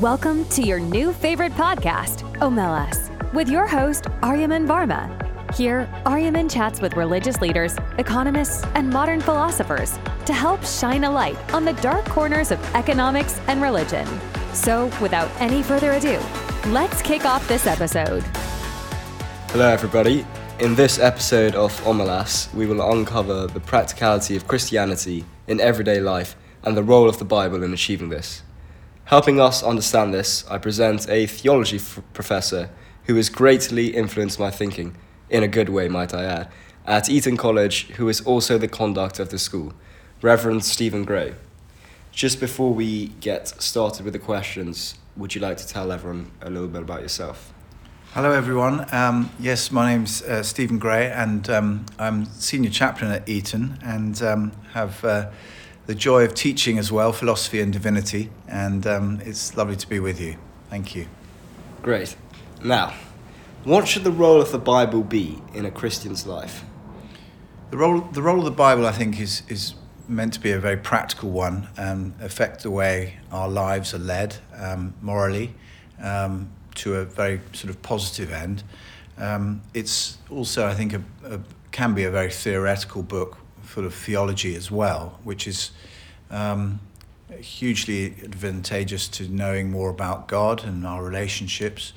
Welcome to your new favorite podcast, Omelas, with your host, Aryaman Varma. Here, Aryaman chats with religious leaders, economists, and modern philosophers to help shine a light on the dark corners of economics and religion. So, without any further ado, let's kick off this episode. Hello, everybody. In this episode of Omelas, we will uncover the practicality of Christianity in everyday life and the role of the Bible in achieving this. Helping us understand this, I present a theology f- professor who has greatly influenced my thinking, in a good way, might I add, at Eton College, who is also the conduct of the school, Reverend Stephen Gray. Just before we get started with the questions, would you like to tell everyone a little bit about yourself? Hello, everyone. Um, yes, my name's uh, Stephen Gray, and um, I'm senior chaplain at Eton and um, have. Uh, the joy of teaching as well, philosophy and divinity, and um, it's lovely to be with you. Thank you. Great. Now, what should the role of the Bible be in a Christian's life? The role, the role of the Bible, I think, is, is meant to be a very practical one and affect the way our lives are led um, morally um, to a very sort of positive end. Um, it's also, I think, a, a, can be a very theoretical book full of theology as well, which is um, hugely advantageous to knowing more about God and our relationships,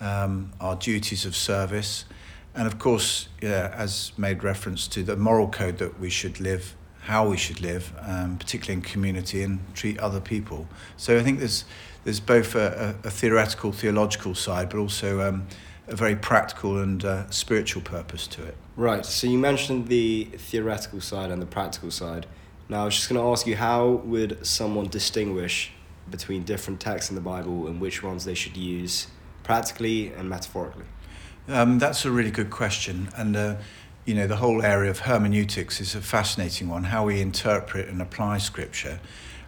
um, our duties of service, and of course, yeah, as made reference to the moral code that we should live, how we should live, um, particularly in community and treat other people. So I think there's there's both a, a, a theoretical, theological side, but also um, a very practical and uh, spiritual purpose to it. Right. So you mentioned the theoretical side and the practical side. Now I was just going to ask you how would someone distinguish between different texts in the Bible and which ones they should use practically and metaphorically? Um, that's a really good question, and uh, you know the whole area of hermeneutics is a fascinating one. How we interpret and apply scripture.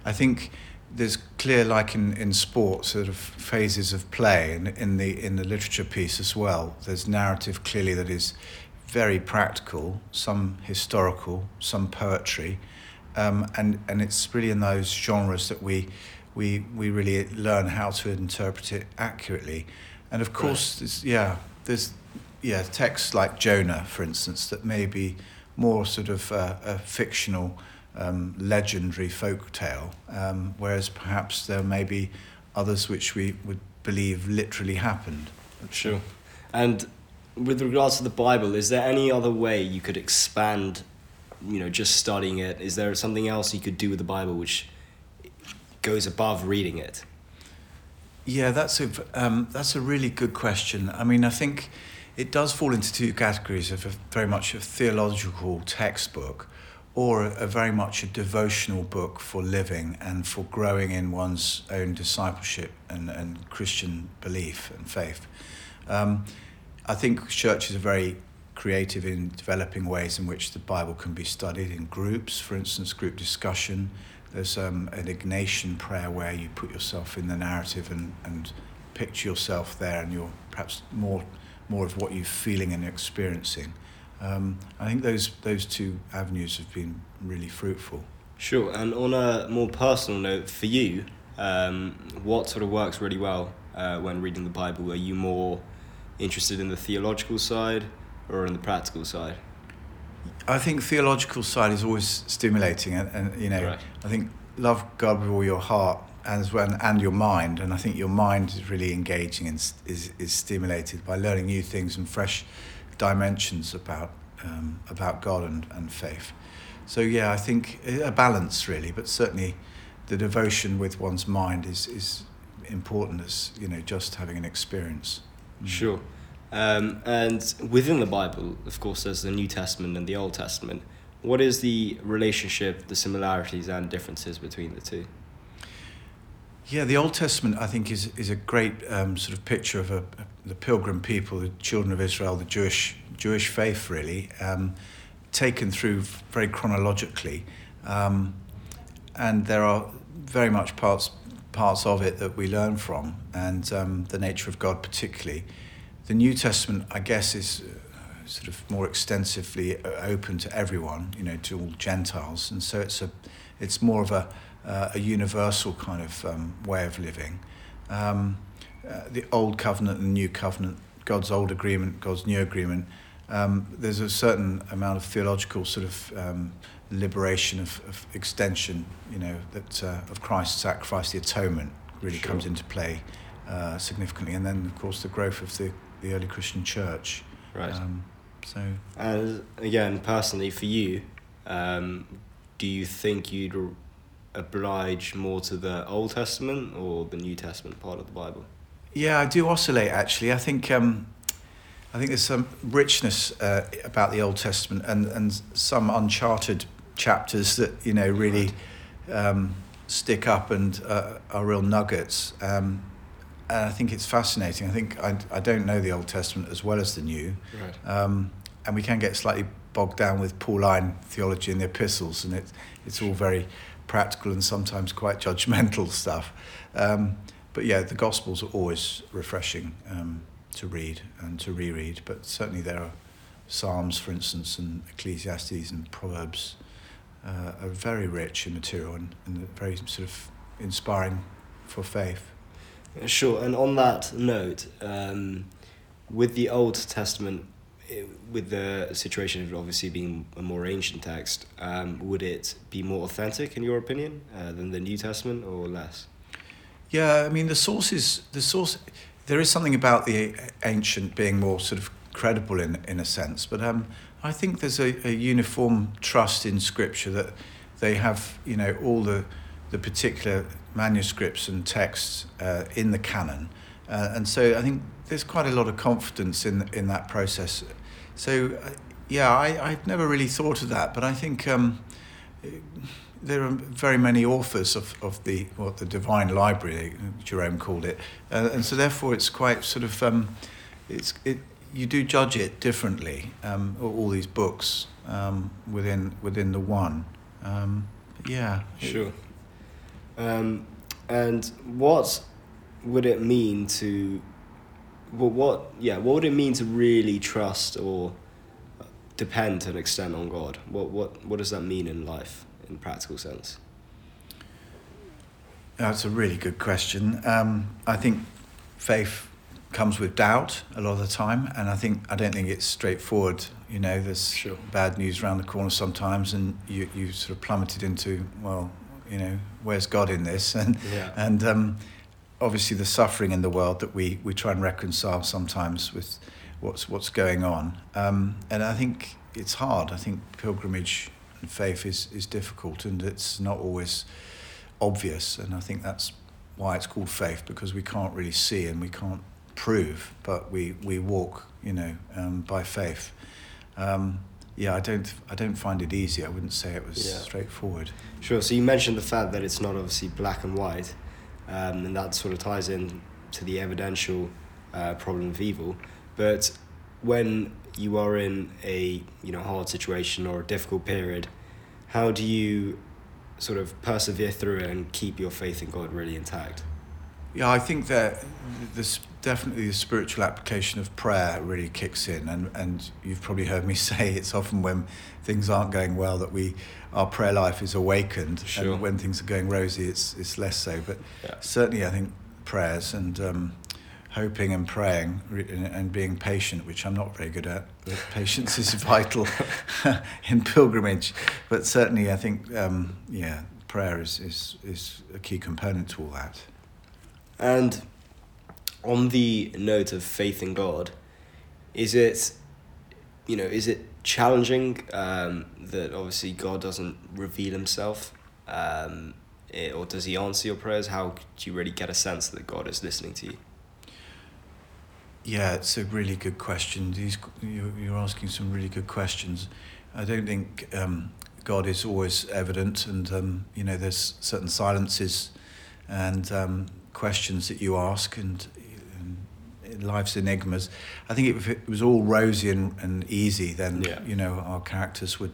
I think there's clear, like in, in sport, sort of phases of play, and in the in the literature piece as well. There's narrative clearly that is very practical, some historical, some poetry, um, and and it's really in those genres that we we we really learn how to interpret it accurately, and of course, right. there's, yeah, there's yeah texts like Jonah, for instance, that may be more sort of uh, a fictional um, legendary folk tale, um, whereas perhaps there may be others which we would believe literally happened. Sure. And with regards to the Bible, is there any other way you could expand, you know, just studying it? Is there something else you could do with the Bible which goes above reading it? Yeah, that's a um, that's a really good question. I mean, I think it does fall into two categories of a, very much a theological textbook or a, very much a devotional book for living and for growing in one's own discipleship and, and Christian belief and faith. Um, I think churches are very creative in developing ways in which the Bible can be studied in groups, for instance, group discussion. There's um, an Ignatian prayer where you put yourself in the narrative and, and picture yourself there and you're perhaps more, more of what you're feeling and experiencing. Um, I think those those two avenues have been really fruitful. Sure, and on a more personal note, for you, um, what sort of works really well uh, when reading the Bible? Are you more interested in the theological side or in the practical side? I think theological side is always stimulating, and, and you know, right. I think love God with all your heart as well and your mind, and I think your mind is really engaging and is is stimulated by learning new things and fresh dimensions about um, about God and, and faith. So yeah, I think a balance really, but certainly the devotion with one's mind is is important as you know just having an experience. Sure. Um, and within the Bible, of course, there's the New Testament and the Old Testament. What is the relationship, the similarities and differences between the two? Yeah, the Old Testament, I think, is, is a great um, sort of picture of a, the pilgrim people, the children of Israel, the Jewish, Jewish faith, really, um, taken through very chronologically. Um, and there are very much parts, parts of it that we learn from, and um, the nature of God, particularly. The New Testament, I guess, is uh, sort of more extensively uh, open to everyone, you know, to all Gentiles. And so it's, a, it's more of a uh, a universal kind of um, way of living. um, uh, the old covenant and the new covenant, God's old agreement, God's new agreement. Um, there's a certain amount of theological sort of um, liberation of, of, extension, you know, that uh, of Christ's sacrifice, the atonement really sure. comes into play uh, significantly, and then of course the growth of the, the early Christian church. Right. Um, so. And again, personally, for you, um, do you think you'd oblige more to the Old Testament or the New Testament part of the Bible? Yeah, I do oscillate actually. I think um, I think there's some richness uh, about the Old Testament and, and some uncharted chapters that you know really um, stick up and uh, are real nuggets. Um, and I think it's fascinating. I think I, I don't know the Old Testament as well as the New, right. um, and we can get slightly bogged down with Pauline theology and the epistles, and it, it's all very practical and sometimes quite judgmental stuff. Um, but yeah, the Gospels are always refreshing um, to read and to reread. But certainly there are Psalms, for instance, and Ecclesiastes and Proverbs uh, are very rich in material and, and very sort of inspiring for faith. Sure, and on that note, um, with the Old Testament, with the situation of obviously being a more ancient text, um, would it be more authentic in your opinion uh, than the New Testament or less? Yeah, I mean the sources, the source, there is something about the ancient being more sort of credible in in a sense, but um, I think there's a, a uniform trust in Scripture that they have, you know, all the the particular manuscripts and texts uh, in the canon, uh, and so I think there's quite a lot of confidence in in that process. So, uh, yeah, I I've never really thought of that, but I think. Um, there are very many authors of, of the what the Divine Library, Jerome called it, uh, and so therefore it's quite sort of um, it's it you do judge it differently. Um, all these books um, within within the one, um, yeah. Sure. Um, and what would it mean to, well, what yeah, what would it mean to really trust or depend to an extent on God? What what what does that mean in life? in practical sense? That's a really good question. Um, I think faith comes with doubt a lot of the time, and I think I don't think it's straightforward. You know, there's sure. bad news around the corner sometimes, and you you sort of plummeted into well, you know, where's God in this? And yeah. and um, obviously the suffering in the world that we we try and reconcile sometimes with what's what's going on. Um, and I think it's hard. I think pilgrimage and faith is, is difficult and it's not always obvious. And I think that's why it's called faith because we can't really see and we can't prove, but we, we walk, you know, um, by faith. Um, yeah, I don't, I don't find it easy. I wouldn't say it was yeah. straightforward. Sure. So you mentioned the fact that it's not obviously black and white, um, and that sort of ties in to the evidential uh, problem of evil. But when you are in a you know hard situation or a difficult period, how do you sort of persevere through it and keep your faith in God really intact? Yeah, I think that this definitely the spiritual application of prayer really kicks in, and and you've probably heard me say it's often when things aren't going well that we our prayer life is awakened, sure. and when things are going rosy, it's it's less so. But yeah. certainly, I think prayers and um, hoping and praying and being patient, which I'm not very good at. But patience is vital in pilgrimage. But certainly, I think, um, yeah, prayer is, is, is a key component to all that. And on the note of faith in God, is it, you know, is it challenging um, that obviously God doesn't reveal himself? Um, it, or does he answer your prayers? How do you really get a sense that God is listening to you? Yeah, it's a really good question. These, you're asking some really good questions. I don't think um, God is always evident, and um, you know, there's certain silences and um, questions that you ask, and life's enigmas. I think if it was all rosy and, and easy, then yeah. you know our characters would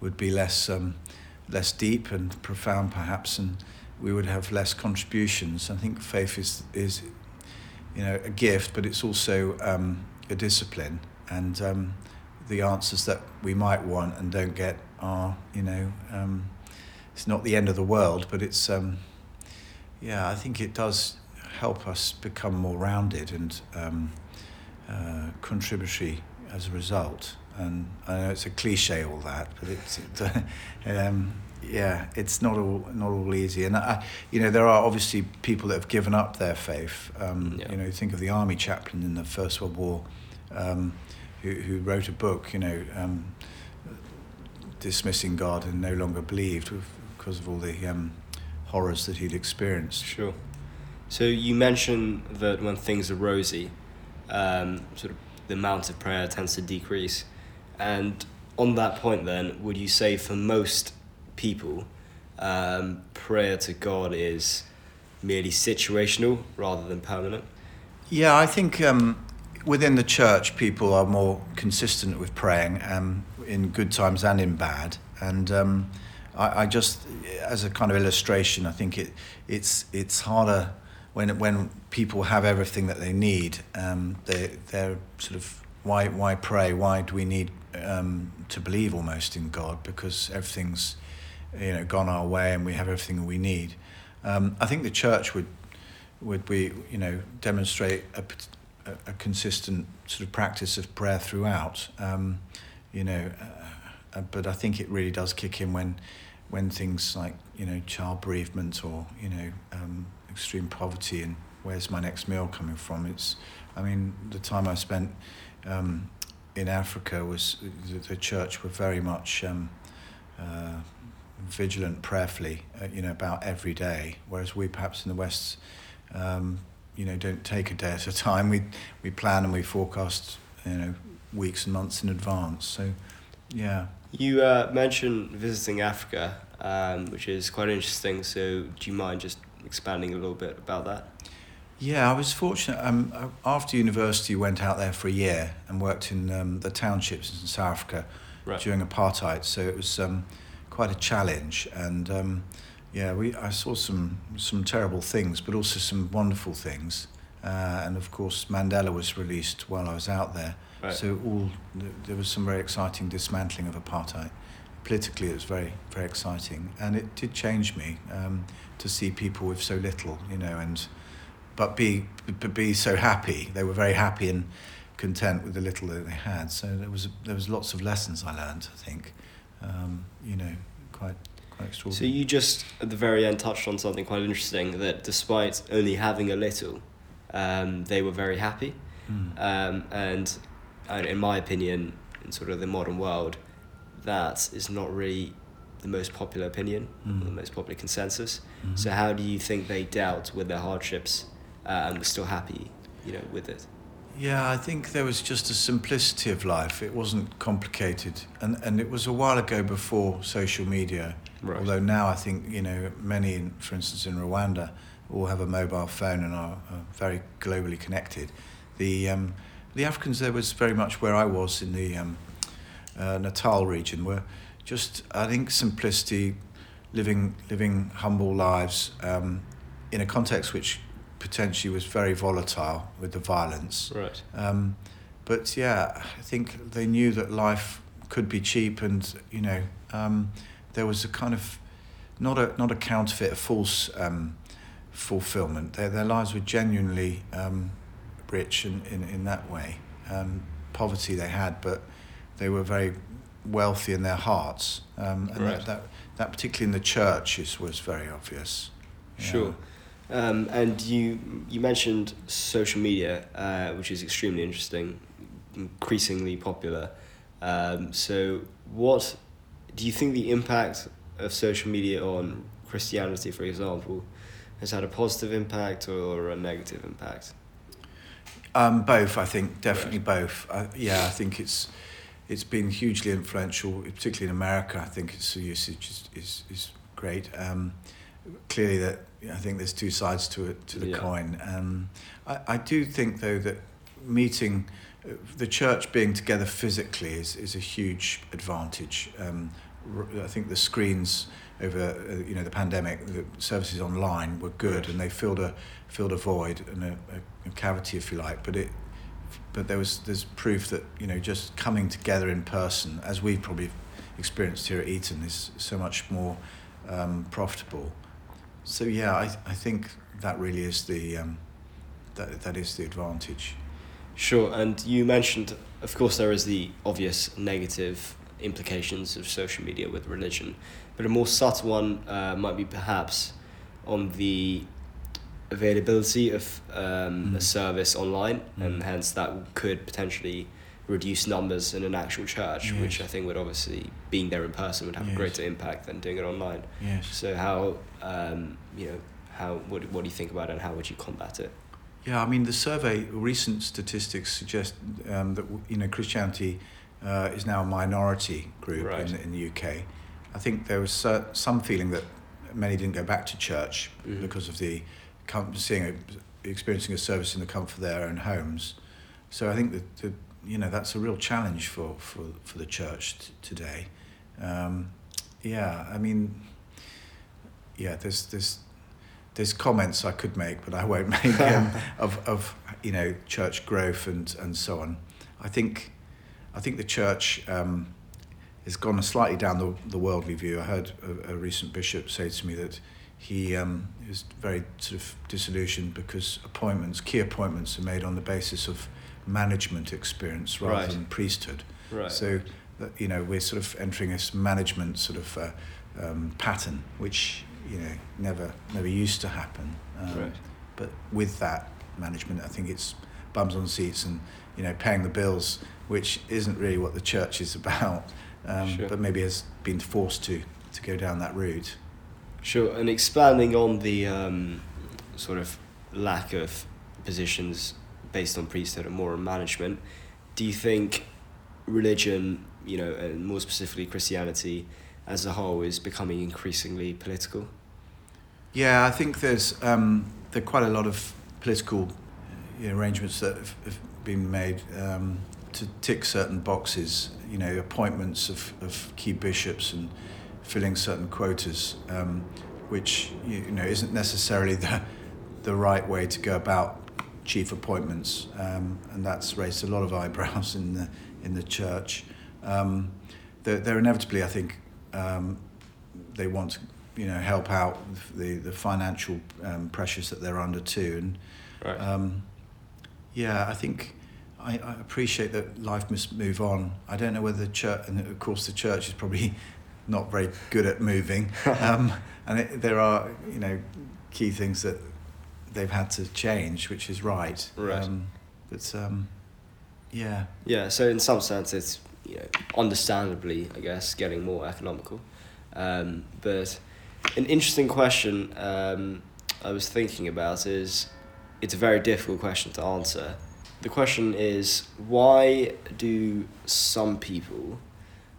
would be less um, less deep and profound, perhaps, and we would have less contributions. I think faith is is you know, a gift, but it's also um, a discipline. And um, the answers that we might want and don't get are, you know, um, it's not the end of the world, but it's, um, yeah, I think it does help us become more rounded and um, uh, contributory as a result. And I know it's a cliche, all that, but it's it, um, yeah, it's not all not all easy. And I, you know, there are obviously people that have given up their faith. Um, yeah. You know, think of the army chaplain in the First World War, um, who who wrote a book. You know, um, dismissing God and no longer believed because of all the um, horrors that he'd experienced. Sure. So you mentioned that when things are rosy, um, sort of the amount of prayer tends to decrease, and on that point, then, would you say for most people, um, prayer to God is merely situational rather than permanent? Yeah, I think um, within the church, people are more consistent with praying um, in good times and in bad. And um, I, I, just, as a kind of illustration, I think it it's it's harder when when people have everything that they need. Um, they they're sort of why why pray? Why do we need um, to believe almost in God? Because everything's you know gone our way and we have everything we need. Um, I think the church would would we you know demonstrate a, a, consistent sort of practice of prayer throughout. Um, you know, uh, but I think it really does kick in when when things like you know child bereavement or you know um, extreme poverty and where's my next meal coming from? It's I mean the time I spent um, in Africa was the, the church were very much um, uh, vigilant prayerfully, uh, you know, about every day. Whereas we perhaps in the West, um, you know, don't take a day at a time. We we plan and we forecast, you know, weeks and months in advance. So, yeah. You uh, mentioned visiting Africa, um, which is quite interesting. So, do you mind just expanding a little bit about that? Yeah, I was fortunate. Um, after university, went out there for a year and worked in um, the townships in South Africa right. during apartheid. So it was um, quite a challenge. And um, yeah, we I saw some some terrible things, but also some wonderful things. Uh, and of course, Mandela was released while I was out there. Right. So all there was some very exciting dismantling of apartheid. Politically, it was very very exciting, and it did change me um, to see people with so little, you know, and but be but be so happy. They were very happy and content with the little that they had. So there was there was lots of lessons I learned. I think um, you know, quite quite extraordinary. So you just at the very end touched on something quite interesting that despite only having a little, um, they were very happy, mm. um, and in my opinion, in sort of the modern world, that is not really the most popular opinion, mm. the most popular consensus. Mm-hmm. So how do you think they dealt with their hardships uh, and were still happy, you know, with it? Yeah, I think there was just a simplicity of life. It wasn't complicated, and and it was a while ago before social media. Right. Although now I think you know many, for instance, in Rwanda, all have a mobile phone and are, are very globally connected. The um, the Africans there was very much where I was in the um, uh, Natal region, where just I think simplicity, living living humble lives um, in a context which potentially was very volatile with the violence. Right. Um, but yeah, I think they knew that life could be cheap, and you know, um, there was a kind of not a not a counterfeit, a false um, fulfillment. Their their lives were genuinely um, rich in, in, in that way. Um, poverty they had, but they were very wealthy in their hearts, um, and right. that, that that particularly in the churches was very obvious. Sure. Um, and you you mentioned social media, uh, which is extremely interesting, increasingly popular. Um, so, what do you think the impact of social media on Christianity, for example, has had a positive impact or a negative impact? Um, both, I think, definitely right. both. Uh, yeah, I think it's it's been hugely influential, particularly in America. I think its usage is is, is great. Um, clearly, that I think there's two sides to it to the yeah. coin. Um, I, I do think though that meeting uh, the church being together physically is, is a huge advantage. Um, I think the screens over uh, you know the pandemic, the services online were good and they filled a filled a void and a, a, cavity if you like. But it but there was there's proof that you know just coming together in person, as we've probably experienced here at Eton, is so much more um, profitable. so yeah, I, I think that really is the um, that that is the advantage. Sure, and you mentioned, of course, there is the obvious negative implications of social media with religion, but a more subtle one uh, might be perhaps on the availability of um, Mm. a service online, and Mm. hence that could potentially reduce numbers in an actual church, which I think would obviously being there in person would have Yes. a greater impact than doing it online. Yes. So how um, you know how what what do you think about it, and how would you combat it? Yeah, I mean, the survey, recent statistics suggest um, that you know Christianity uh, is now a minority group Right. in, in the UK. I think there was cer- some feeling that many didn't go back to church Mhm. because of the com- seeing a, experiencing a service in the comfort of their own homes. So I think that you know that's a real challenge for for, for the church t- today. Um, yeah, I mean, yeah, there's there's there's comments I could make, but I won't make um, of of you know church growth and and so on. I think I think the church um, has gone slightly down the the worldly view. I heard a, a recent bishop say to me that he um, is very sort of disillusioned because appointments, key appointments, are made on the basis of management experience rather Right. than priesthood. Right. So that you know we're sort of entering this management sort of uh, um, pattern, which you know never never used to happen. Um, Right. But with that management, I think it's bums on seats and you know paying the bills, which isn't really what the church is about. Um, Sure. But maybe has been forced to to go down that route. Sure, and expanding on the um, sort of lack of positions based on priesthood and more on management, do you think religion, you know, and more specifically Christianity as a whole, is becoming increasingly political? Yeah, I think there's um, there are quite a lot of political know, arrangements that have, have been made um, to tick certain boxes. You know, appointments of, of key bishops and filling certain quotas, um, which you know isn't necessarily the the right way to go about chief appointments, um, and that's raised a lot of eyebrows in the in the church. Um, they're, they're inevitably, I think, um, they want to you know help out the the financial um, pressures that they're under too and Right. um, yeah I think I, I appreciate that life must move on I don't know whether the church and of course the church is probably not very good at moving um, and it, there are you know key things that they've had to change which is right Right. um, but um, yeah Yeah, so in some sense, it's you know understandably, I guess, getting more economical. Um, but an interesting question um, I was thinking about is it's a very difficult question to answer. The question is why do some people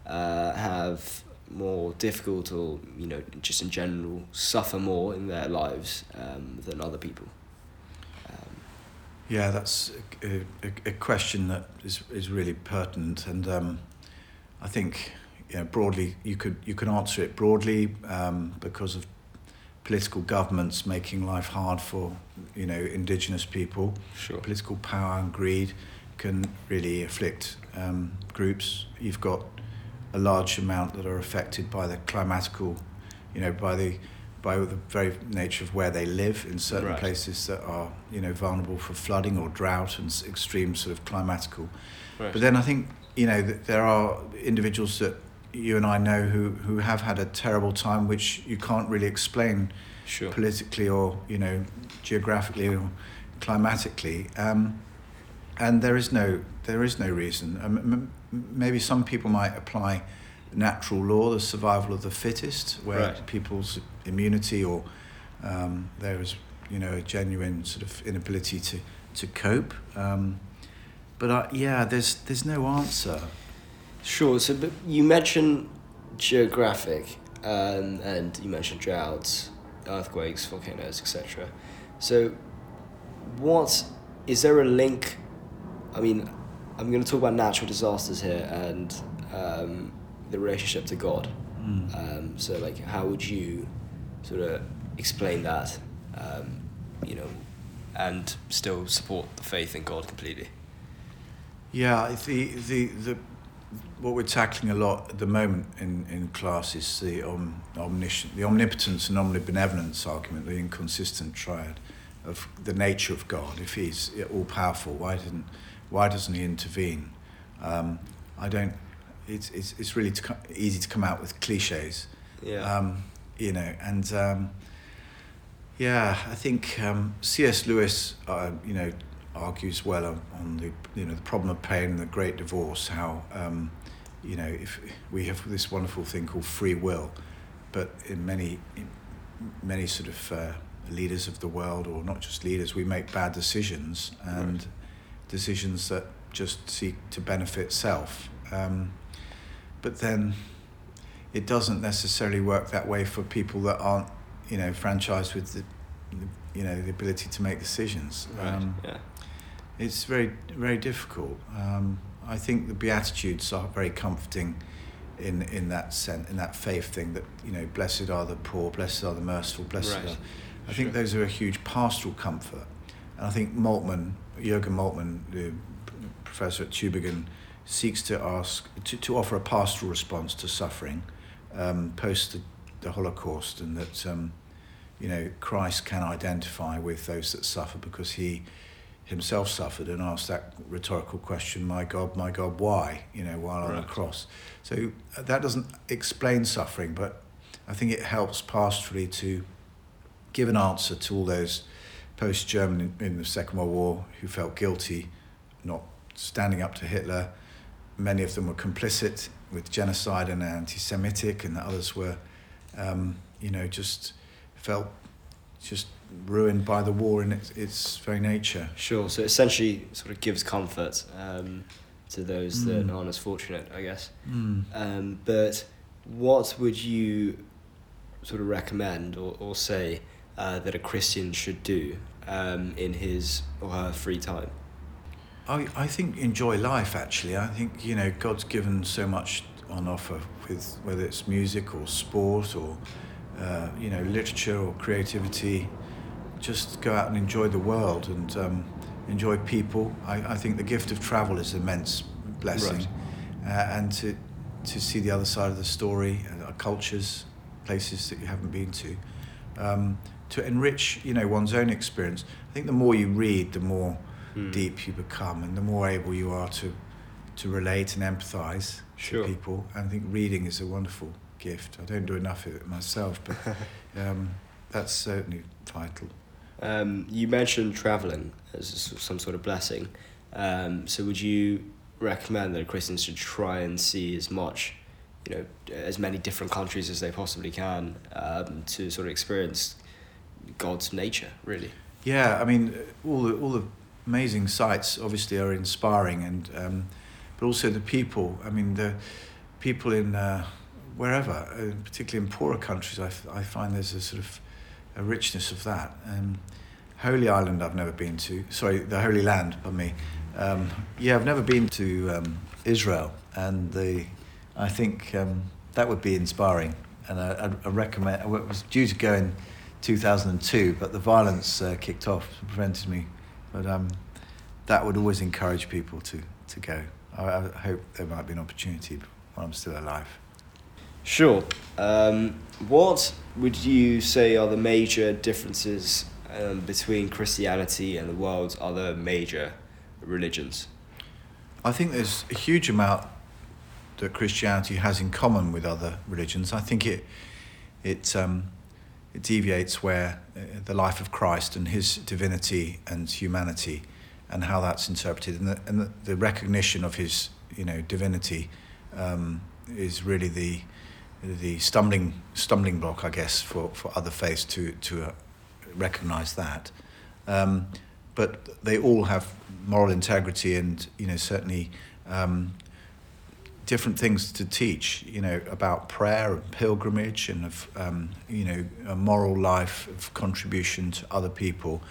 uh, have more difficult or you know just in general suffer more in their lives um, than other people? Um, Yeah, that's a, a, a question that is, is really pertinent, and um, I think you know, broadly you could you can answer it broadly um, because of political governments making life hard for you know indigenous people. Sure. Political power and greed can really afflict um, groups. You've got a large amount that are affected by the climatical, you know, by the by the very nature of where they live in certain Right. places that are you know vulnerable for flooding or drought and extreme sort of climatical. Right. But then I think you know that there are individuals that you and I know who who have had a terrible time, which you can't really explain Sure. politically or you know geographically or climatically. Um, and there is no there is no reason. Um, maybe some people might apply natural law, the survival of the fittest, where Right. people's immunity or um, there is you know a genuine sort of inability to to cope. Um, but I, yeah, there's there's no answer. Sure. So, but you mentioned geographic, um, and you mentioned droughts, earthquakes, volcanoes, etc. So, what is there a link? I mean, I'm going to talk about natural disasters here and um, the relationship to God. Um, so, like, how would you sort of explain that? Um, you know, and still support the faith in God completely. Yeah, the the the what we're tackling a lot at the moment in, in class is the om, omniscient, the omnipotence and omnibenevolence argument, the inconsistent triad of the nature of God. If He's all powerful, why didn't why doesn't He intervene? Um, I don't. It's it's, it's really to co- easy to come out with cliches. Yeah. Um, you know, and um, yeah, I think um, C.S. Lewis, uh, you know, argues well on, on the you know the problem of pain and the great divorce. How um, you know if we have this wonderful thing called free will, but in many in many sort of uh, leaders of the world, or not just leaders, we make bad decisions and. Decisions that just seek to benefit self. Um, but then it doesn't necessarily work that way for people that aren't, you know, franchised with the, you know, the ability to make decisions. Right. Um, yeah. it's very, very difficult. Um, I think the Beatitudes are very comforting in, in that sense, in that faith thing that, you know, blessed are the poor, blessed are the merciful, blessed Right. are. I Sure. think those are a huge pastoral comfort. And I think Moltmann, Jürgen Moltmann, the professor at Tübingen, seeks to ask, to, to offer a pastoral response to suffering um, post the, the Holocaust and that, um, you know, Christ can identify with those that suffer because he himself suffered and asked that rhetorical question, my God, my God, why? You know, while on the Right. cross. So uh, that doesn't explain suffering, but I think it helps pastorally to give an answer to all those post-German in, in the Second World War who felt guilty, not standing up to Hitler. Many of them were complicit with genocide and anti-Semitic, and others were, um, you know, just felt just ruined by the war in its, its very nature. Sure. So essentially, sort of gives comfort um, to those that Mm. aren't as fortunate, I guess. Mm. Um, but what would you sort of recommend or, or say uh, that a Christian should do um, in his or her free time? I, I think enjoy life actually. I think you know God's given so much on offer with whether it's music or sport or uh, you know literature or creativity. Just go out and enjoy the world and um, enjoy people. I, I think the gift of travel is an immense blessing, Right. uh, and to to see the other side of the story, uh, cultures, places that you haven't been to, um, to enrich you know one's own experience. I think the more you read, the more Hmm. deep you become, and the more able you are to to relate and empathise Sure. to people. And I think reading is a wonderful gift. I don't do enough of it myself, but um, that's certainly vital. Um, you mentioned traveling as some sort of blessing. Um, so would you recommend that a Christian should try and see as much, you know, as many different countries as they possibly can um, to sort of experience God's nature, really? Yeah, I mean, all the all the amazing sights obviously are inspiring, and um, but also the people. I mean, the people in uh, wherever, uh, particularly in poorer countries, I, f- I find there's a sort of a richness of that. Um, Holy Island, I've never been to. Sorry, the Holy Land, pardon me. Um, yeah, I've never been to um, Israel, and the I think um, that would be inspiring, and I, I, I recommend. I was due to go in 2002, but the violence uh, kicked off, prevented me. But um, that would always encourage people to, to go. I, I hope there might be an opportunity while I'm still alive. Sure. Um, what would you say are the major differences um, between Christianity and the world's other major religions? I think there's a huge amount that Christianity has in common with other religions. I think it it um, it deviates where uh, the life of Christ and His divinity and humanity, and how that's interpreted, and the, and the, recognition of His you know divinity um, is really the the stumbling stumbling block, I guess, for, for other faiths to to uh, recognise that. Um, but they all have moral integrity and you know certainly um, different things to teach you know about prayer and pilgrimage and of um, you know a moral life of contribution to other people.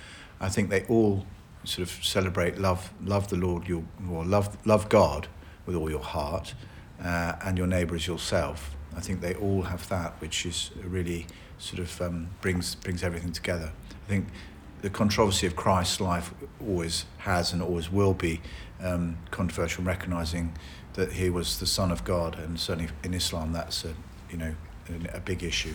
I think they all sort of celebrate love love the Lord your or love love God with all your heart uh, and your neighbour as yourself. I think they all have that which is really sort of um, brings brings everything together. I think the controversy of Christ's life always has and always will be um, controversial, recognizing that he was the Son of God, and certainly in Islam, that's a you know a, big issue.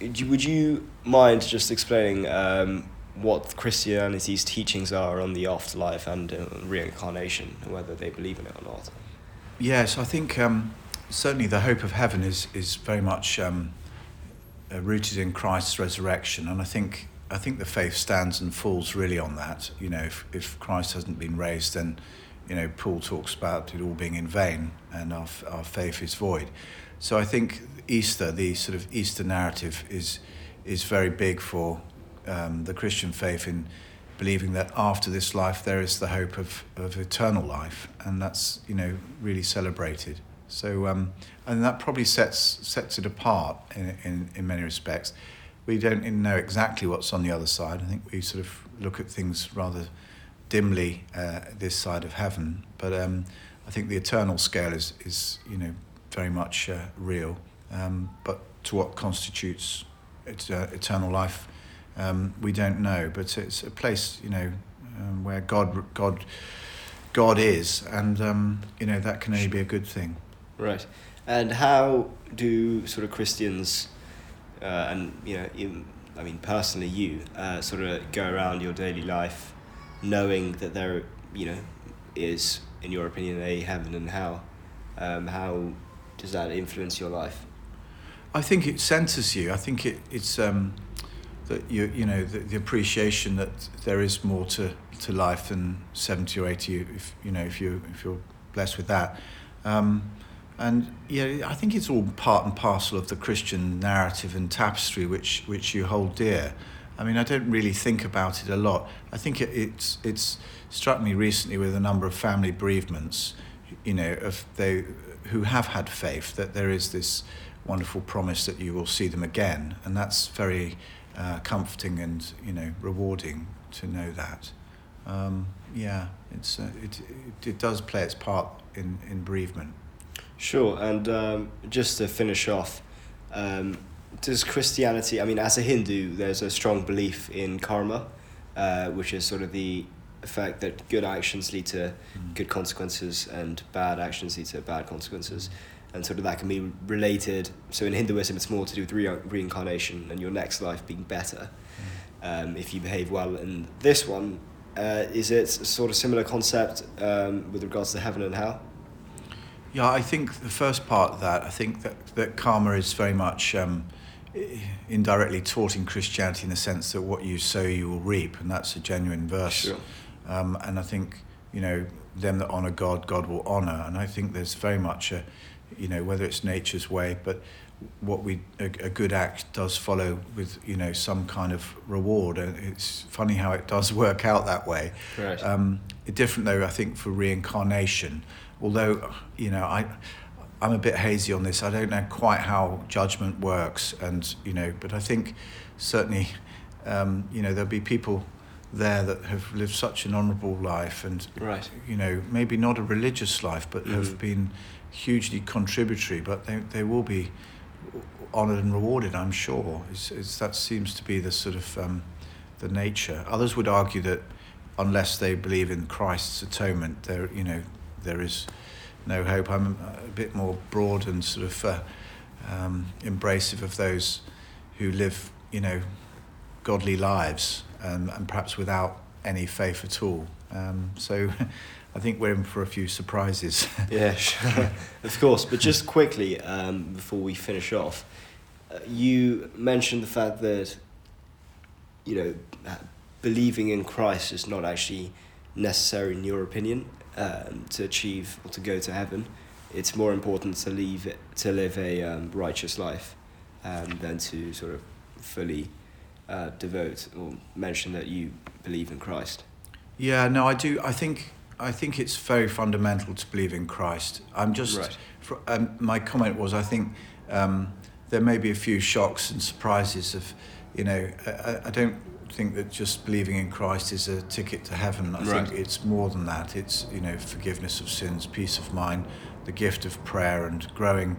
Would you mind just explaining um, what Christianity's teachings are on the afterlife and uh, reincarnation, whether they believe in it or not? Yes, I think um, certainly the hope of heaven is is very much um, uh, rooted in Christ's resurrection, and I think I think the faith stands and falls really on that. You know, if if Christ hasn't been raised, then you know Paul talks about it all being in vain, and our our faith is void. So I think Easter, the sort of Easter narrative, is is very big for um, the Christian faith in believing that after this life there is the hope of, of eternal life, and that's you know really celebrated. So um, and that probably sets sets it apart in, in, in many respects. We don't know exactly what's on the other side. I think we sort of look at things rather dimly uh, this side of heaven, but um, I think the eternal scale is is you know very much uh, real. Um, but to what constitutes it, uh, eternal life, um, we don't know. But it's a place, you know, um, where God, God, God is, and um, you know that can only be a good thing. Right. And how do sort of Christians, uh, and you know, even, I mean, personally, you uh, sort of go around your daily life, knowing that there, you know, is, in your opinion, a heaven and hell. Um, how does that influence your life? I think it centers you. I think it, it's um, that you you know the, the, appreciation that there is more to, to life than seventy or eighty. If you know if you if you're blessed with that, um, and yeah, I think it's all part and parcel of the Christian narrative and tapestry which which you hold dear. I mean, I don't really think about it a lot. I think it, it's it's struck me recently with a number of family bereavements. You know, of they who have had faith that there is this wonderful promise that you will see them again, and that's very uh, comforting and you know rewarding to know that. Um, yeah, it's uh, it, it, it does play its part in in bereavement. Sure, and um, just to finish off, um, does Christianity? I mean, as a Hindu, there's a strong belief in karma, uh, which is sort of the effect that good actions lead to mm. good consequences and bad actions lead to bad consequences. And sort of that can be related. So in Hinduism, it's more to do with re- reincarnation and your next life being better mm. um, if you behave well. And this one, uh, is it sort of similar concept um, with regards to heaven and hell? Yeah, I think the first part of that, I think that, that karma is very much um, indirectly taught in Christianity in the sense that what you sow, you will reap, and that's a genuine verse. Sure. Um, and I think, you know, them that honour God, God will honour. And I think there's very much a, you know, whether it's nature's way, but what we a, a, good act does follow with you know some kind of reward and it's funny how it does work out that way right. um, different though i think for reincarnation although you know i i'm a bit hazy on this i don't know quite how judgment works and you know but i think certainly um, you know there'll be people there that have lived such an honourable life and right. you know maybe not a religious life but mm. have been hugely contributory but they, they will be honoured and rewarded I'm sure it's, it's, that seems to be the sort of um, the nature others would argue that unless they believe in Christ's atonement there you know there is no hope I'm a bit more broad and sort of uh, um, embracive of those who live you know godly lives um, and perhaps without any faith at all. Um, so I think we're in for a few surprises. yeah, sure. of course. But just quickly, um, before we finish off, uh, you mentioned the fact that, you know, believing in Christ is not actually necessary, in your opinion, um, to achieve or to go to heaven. It's more important to leave to live a um, righteous life um, than to sort of fully uh, devote or mention that you believe in Christ? Yeah, no, I do. I think I think it's very fundamental to believe in Christ. I'm just right. for, um, my comment was I think um, there may be a few shocks and surprises of, you know, I, I, don't think that just believing in Christ is a ticket to heaven. I right. think it's more than that. It's you know forgiveness of sins, peace of mind, the gift of prayer, and growing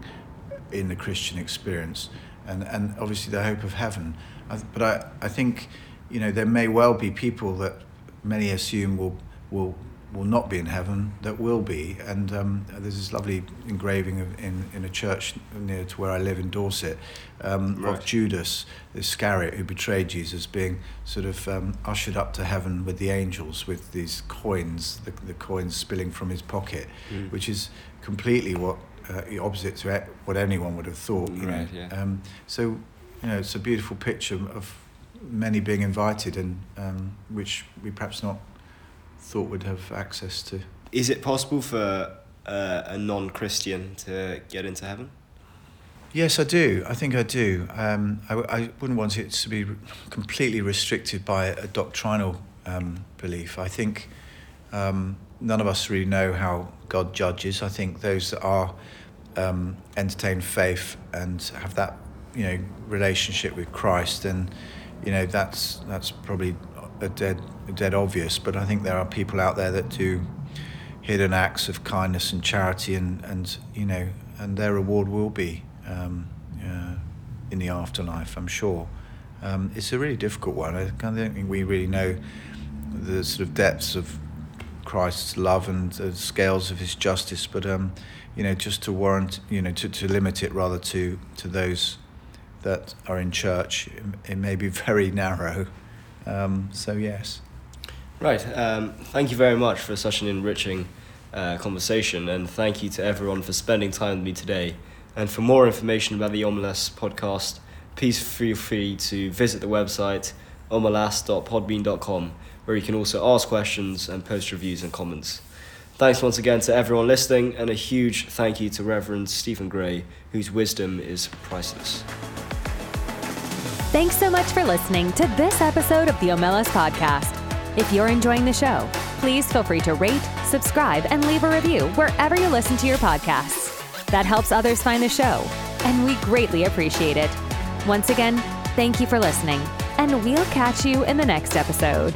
in the Christian experience, and and obviously the hope of heaven. I, but I, I think you know, there may well be people that many assume will will will not be in heaven that will be. And um, there's this lovely engraving of, in, in a church near to where I live in Dorset um, right. of Judas Iscariot who betrayed Jesus being sort of um, ushered up to heaven with the angels with these coins, the, the coins spilling from his pocket, mm. which is completely what uh, opposite to what anyone would have thought. You right, know? Yeah. Um, so, you know, it's a beautiful picture of many being invited and um, which we perhaps not thought would have access to. Is it possible for uh, a non Christian to get into heaven? Yes, I do. I think I do. Um, I, I wouldn't want it to be completely restricted by a doctrinal um, belief. I think um, none of us really know how God judges. I think those that are um, entertain faith and have that you know relationship with Christ, and you know that's that's probably a dead dead obvious. But I think there are people out there that do hidden acts of kindness and charity, and and you know, and their reward will be um, uh, in the afterlife. I'm sure. Um, it's a really difficult one. I don't think we really know the sort of depths of Christ's love and the scales of His justice, but um, you know, just to warrant, you know, to, to limit it rather to to those that are in church, it may be very narrow. Um, so yes. Right. Um, thank you very much for such an enriching uh, conversation, and thank you to everyone for spending time with me today. And for more information about the Omelas podcast, please feel free to visit the website omelas.podbean.com, where you can also ask questions and post reviews and comments. Thanks once again to everyone listening, and a huge thank you to Reverend Stephen Gray, whose wisdom is priceless. Thanks so much for listening to this episode of the Omelas podcast. If you're enjoying the show, please feel free to rate, subscribe, and leave a review wherever you listen to your podcasts. That helps others find the show, and we greatly appreciate it. Once again, thank you for listening, and we'll catch you in the next episode.